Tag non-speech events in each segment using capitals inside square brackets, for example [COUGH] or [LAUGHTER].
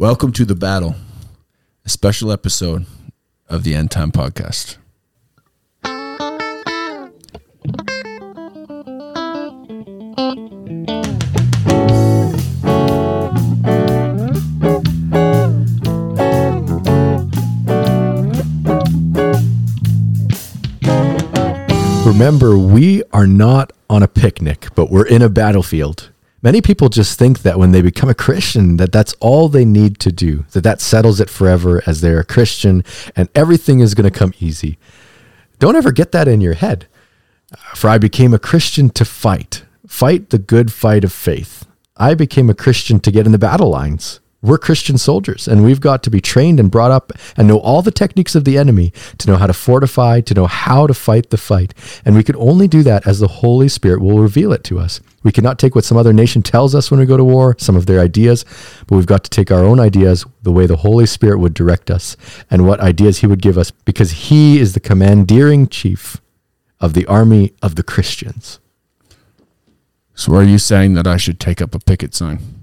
Welcome to the battle, a special episode of the End Time Podcast. Remember, we are not on a picnic, but we're in a battlefield. Many people just think that when they become a Christian that that's all they need to do, that that settles it forever as they're a Christian and everything is going to come easy. Don't ever get that in your head. For I became a Christian to fight, fight the good fight of faith. I became a Christian to get in the battle lines. We're Christian soldiers, and we've got to be trained and brought up and know all the techniques of the enemy to know how to fortify, to know how to fight the fight. And we can only do that as the Holy Spirit will reveal it to us. We cannot take what some other nation tells us when we go to war, some of their ideas, but we've got to take our own ideas the way the Holy Spirit would direct us and what ideas He would give us, because He is the commandeering chief of the army of the Christians. So, are you saying that I should take up a picket sign?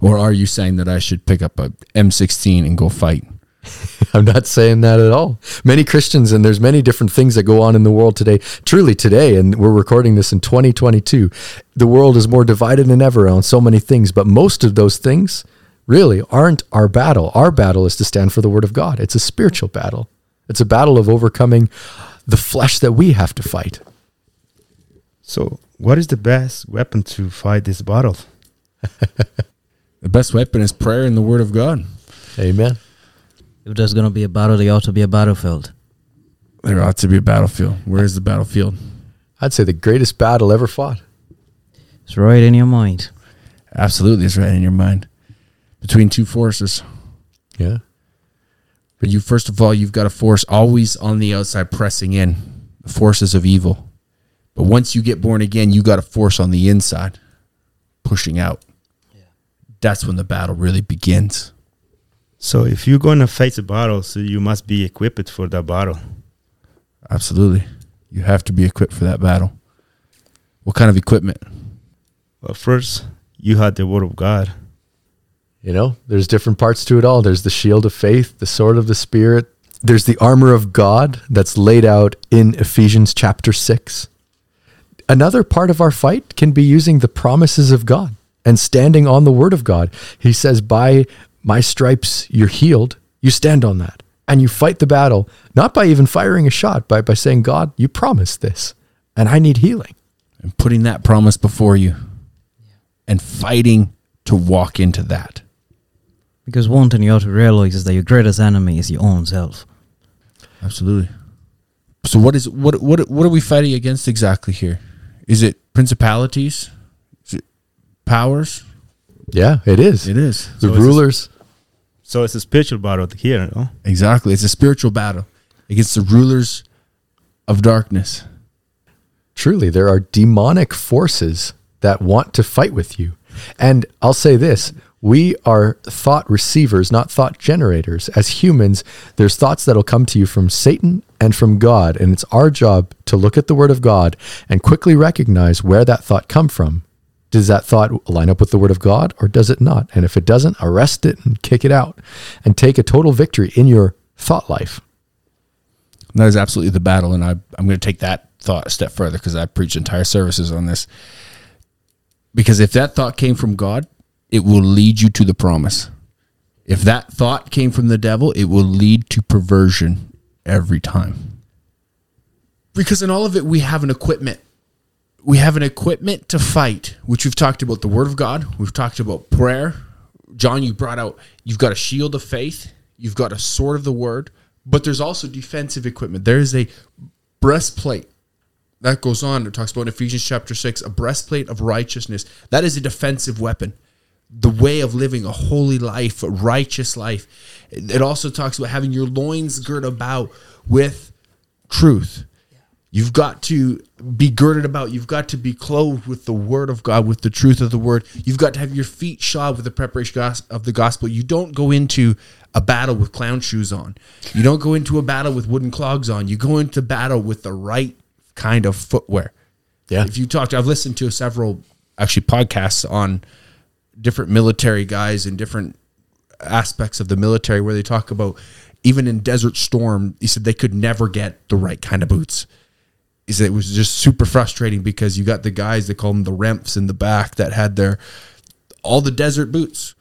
Or are you saying that I should pick up a M16 and go fight? [LAUGHS] I'm not saying that at all. Many Christians, and there's many different things that go on in the world today. Truly today, and we're recording this in 2022, the world is more divided than ever on so many things. But most of those things really aren't our battle. Our battle is to stand for the word of God. It's a spiritual battle. It's a battle of overcoming the flesh that we have to fight. So, what is the best weapon to fight this battle? [LAUGHS] The best weapon is prayer and the word of God. Amen. If there's going to be a battle, there ought to be a battlefield. There ought to be a battlefield. Where is the battlefield? I'd say the greatest battle ever fought. It's right in your mind. Absolutely, it's right in your mind. Between two forces. Yeah. But you, first of all, you've got a force always on the outside pressing in, the forces of evil. But once you get born again, you got a force on the inside pushing out. That's when the battle really begins. So, if you're going to face a battle, so you must be equipped for that battle. Absolutely. You have to be equipped for that battle. What kind of equipment? Well, first, you had the word of God. You know, there's different parts to it all. There's the shield of faith, the sword of the spirit. There's the armor of God that's laid out in Ephesians chapter 6. Another part of our fight can be using the promises of God and standing on the word of God. He says, By my stripes you're healed. You stand on that and you fight the battle, not by even firing a shot, but by saying, God, you promised this and I need healing. And putting that promise before you and fighting to walk into that. Because one thing you ought to realize is that your greatest enemy is your own self. Absolutely. So what is what what what are we fighting against exactly here? Is it principalities? Is it powers? Yeah, it is. It is. The So is this- rulers. So, it's a spiritual battle here, no? Exactly. It's a spiritual battle against the rulers of darkness. Truly, there are demonic forces that want to fight with you. And I'll say this we are thought receivers, not thought generators. As humans, there's thoughts that'll come to you from Satan and from God. And it's our job to look at the word of God and quickly recognize where that thought come from. Does that thought line up with the word of God or does it not? And if it doesn't, arrest it and kick it out and take a total victory in your thought life. That is absolutely the battle. And I, I'm going to take that thought a step further because I preach entire services on this. Because if that thought came from God, it will lead you to the promise. If that thought came from the devil, it will lead to perversion every time. Because in all of it, we have an equipment. We have an equipment to fight, which we've talked about the word of God. We've talked about prayer. John, you brought out, you've got a shield of faith. You've got a sword of the word, but there's also defensive equipment. There is a breastplate that goes on. It talks about in Ephesians chapter 6, a breastplate of righteousness. That is a defensive weapon. The way of living a holy life, a righteous life. It also talks about having your loins girt about with truth. You've got to be girded about. You've got to be clothed with the word of God, with the truth of the word. You've got to have your feet shod with the preparation of the gospel. You don't go into a battle with clown shoes on. You don't go into a battle with wooden clogs on. You go into battle with the right kind of footwear. Yeah. If you talk, I've listened to several actually podcasts on different military guys and different aspects of the military where they talk about even in Desert Storm, he said they could never get the right kind of boots. Said it was just super frustrating because you got the guys they call them the remps in the back that had their all the desert boots.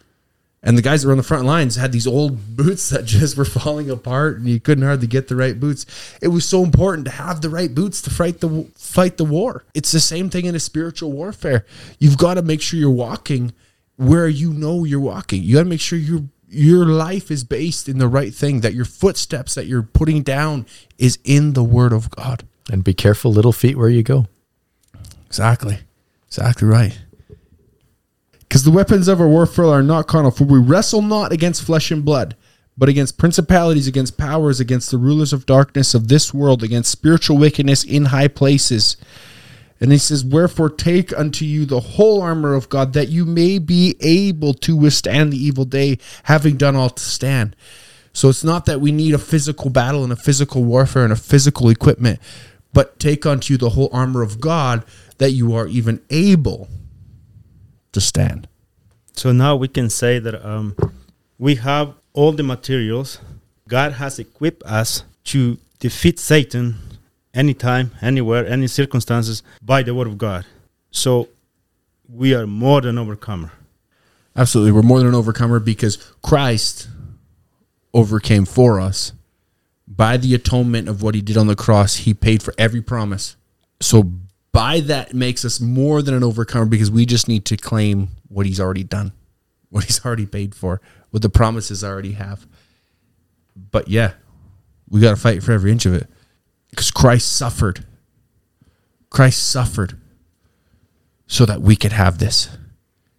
And the guys that were on the front lines had these old [LAUGHS] boots that just were falling apart, and you couldn't hardly get the right boots. It was so important to have the right boots to fight the fight the war. It's the same thing in a spiritual warfare. You've got to make sure you're walking where you know you're walking. You got to make sure your your life is based in the right thing. That your footsteps that you're putting down is in the Word of God. And be careful, little feet, where you go. Exactly, exactly right. Because the weapons of our warfare are not carnal, for we wrestle not against flesh and blood, but against principalities, against powers, against the rulers of darkness of this world, against spiritual wickedness in high places. And he says, Wherefore take unto you the whole armor of God, that you may be able to withstand the evil day, having done all to stand. So it's not that we need a physical battle and a physical warfare and a physical equipment, but take unto you the whole armor of God, that you are even able to stand. So now we can say that um, we have all the materials. God has equipped us to defeat Satan anytime, anywhere, any circumstances by the word of God. So we are more than overcomer. Absolutely. We're more than an overcomer because Christ overcame for us by the atonement of what he did on the cross. He paid for every promise. So by that makes us more than an overcomer because we just need to claim what he's already done, [LAUGHS] what he's already paid for, what the promises already have. But yeah, we got to fight for every inch of it because Christ suffered. Christ suffered so that we could have this.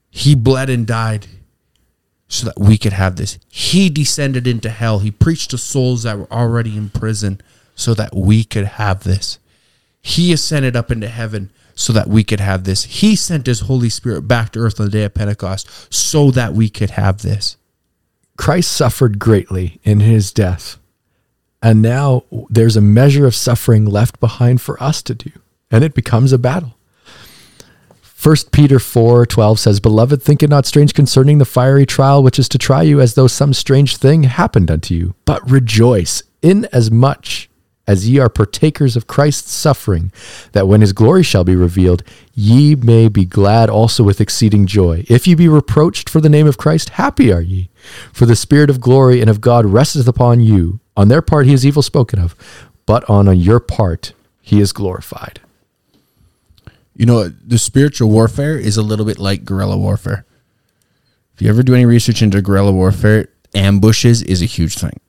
He bled and died so that we could have this. He descended into hell. He preached to souls that were already in prison so that we could have this. He ascended up into heaven so that we could have this. He sent his Holy Spirit back to earth on the day of Pentecost so that we could have this. Christ suffered greatly in his death. And now there's a measure of suffering left behind for us to do. And it becomes a battle. 1 Peter 4 12 says, Beloved, think it not strange concerning the fiery trial which is to try you, as though some strange thing happened unto you. But rejoice, inasmuch as ye are partakers of Christ's suffering, that when his glory shall be revealed, ye may be glad also with exceeding joy. If ye be reproached for the name of Christ, happy are ye. For the Spirit of glory and of God resteth upon you. On their part he is evil spoken of, but on your part he is glorified. You know, the spiritual warfare is a little bit like guerrilla warfare. If you ever do any research into guerrilla warfare, ambushes is a huge thing.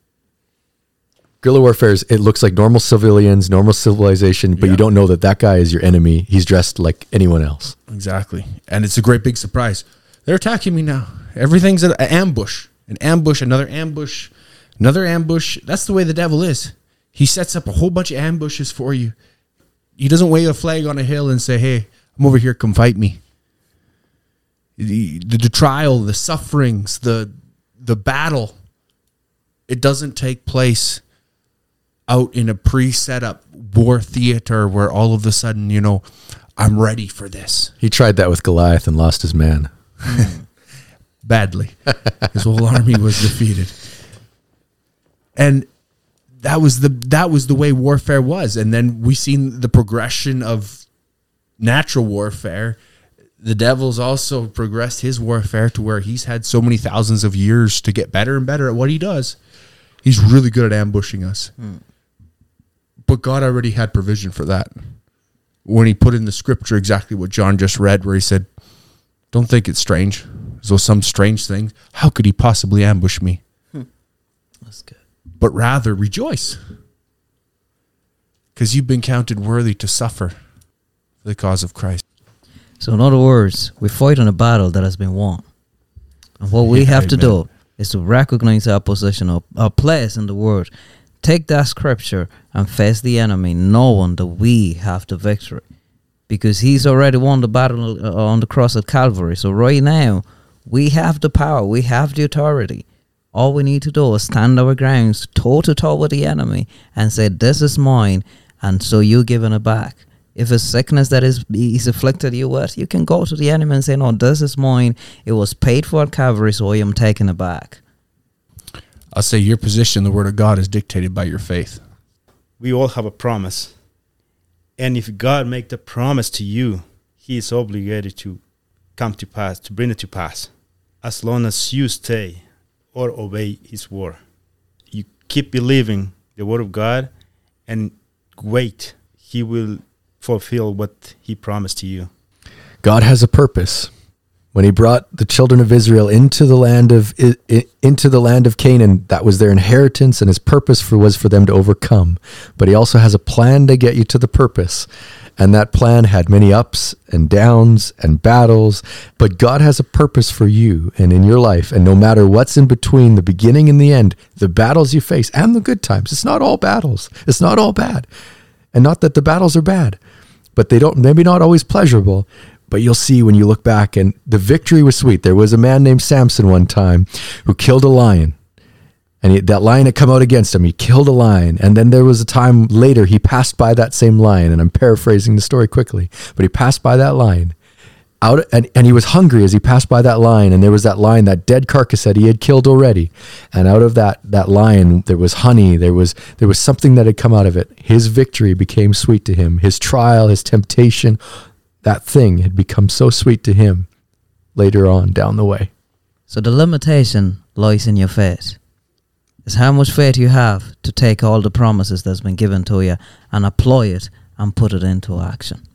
Guerrilla warfare is, it looks like normal civilians, normal civilization, but Yeah. you don't know that that guy is your enemy. He's dressed like anyone else. Exactly. And it's a great big surprise. They're attacking me now. Everything's an ambush. An ambush, another ambush, another ambush. That's the way the devil is. He sets up a whole bunch of ambushes for you. He doesn't wave a flag on a hill and say, hey, I'm over here, come fight me. The, the, the trial, the sufferings, the the battle, it doesn't take place out in a pre-set up war theater where all of a sudden, you know, I'm ready for this. He tried that with Goliath and lost his man. [LAUGHS] badly. His whole army was defeated. And that was the that was the way warfare was. And then we seen the progression of natural warfare. The devil's also progressed his warfare to where he's had so many thousands of years to get better and better at what he does. He's really good at ambushing us. Hmm. But God already had provision for that. When he put in the scripture exactly what John just read, where he said, Don't think it's strange, as though some strange thing. How could he possibly ambush me? Hmm. That's good. But rather rejoice. Because you've been counted worthy to suffer for the cause of Christ. So, in other words, we fight in a battle that has been won. And what we Yeah, have to do is to recognize our position, our, our place in the world, Take that scripture and face the enemy, knowing that we have the victory. Because he's already won the battle uh, on the cross at Calvary. So, right now, we have the power, we have the authority. All we need to do is stand our grounds toe to toe with the enemy and say, This is mine, and so you giving it back. If it's sickness that is he's afflicted you with, you can go to the enemy and say, No, this is mine. It was paid for at Calvary, so I am taking it back. I'll say your position the Word of God is dictated by your faith. We all have a promise. And if God make the promise to you, he is obligated to come to pass, to bring it to pass. As long as you stay or obey his word. You keep believing the word of God and wait. He will fulfill what he promised to you. God has a purpose. When he brought the children of Israel into the land of into the land of Canaan, that was their inheritance and his purpose for was for them to overcome. But he also has a plan to get you to the purpose. And that plan had many ups and downs and battles, but God has a purpose for you and in your life. And no matter what's in between the beginning and the end, the battles you face and the good times, it's not all battles. It's not all bad. And not that the battles are bad, but they don't maybe not always pleasurable but you'll see when you look back and the victory was sweet there was a man named samson one time who killed a lion and he, that lion had come out against him. He killed a lion. And then there was a time later he passed by that same lion. And i'm paraphrasing the story quickly. But he passed by that lion. Out and, and he was hungry as he passed by that lion. And there was that lion that dead carcass that he had killed already. And out of that that lion there was honey. There was there was something that had come out of it. His victory became sweet to him. His trial his temptation that thing had become so sweet to him later on down the way. So the limitation lies in your faith. It's how much faith you have to take all the promises that's been given to you and apply it and put it into action.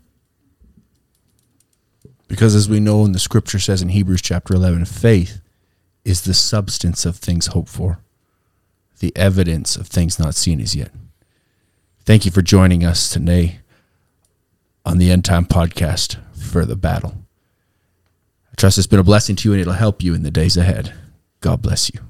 Because as we know in the scripture says in Hebrews chapter 11, faith is the substance of things hoped for, the evidence of things not seen as yet. Thank you for joining us today on the End Time podcast for the battle. I trust it's been a blessing to you and it'll help you in the days ahead. God bless you.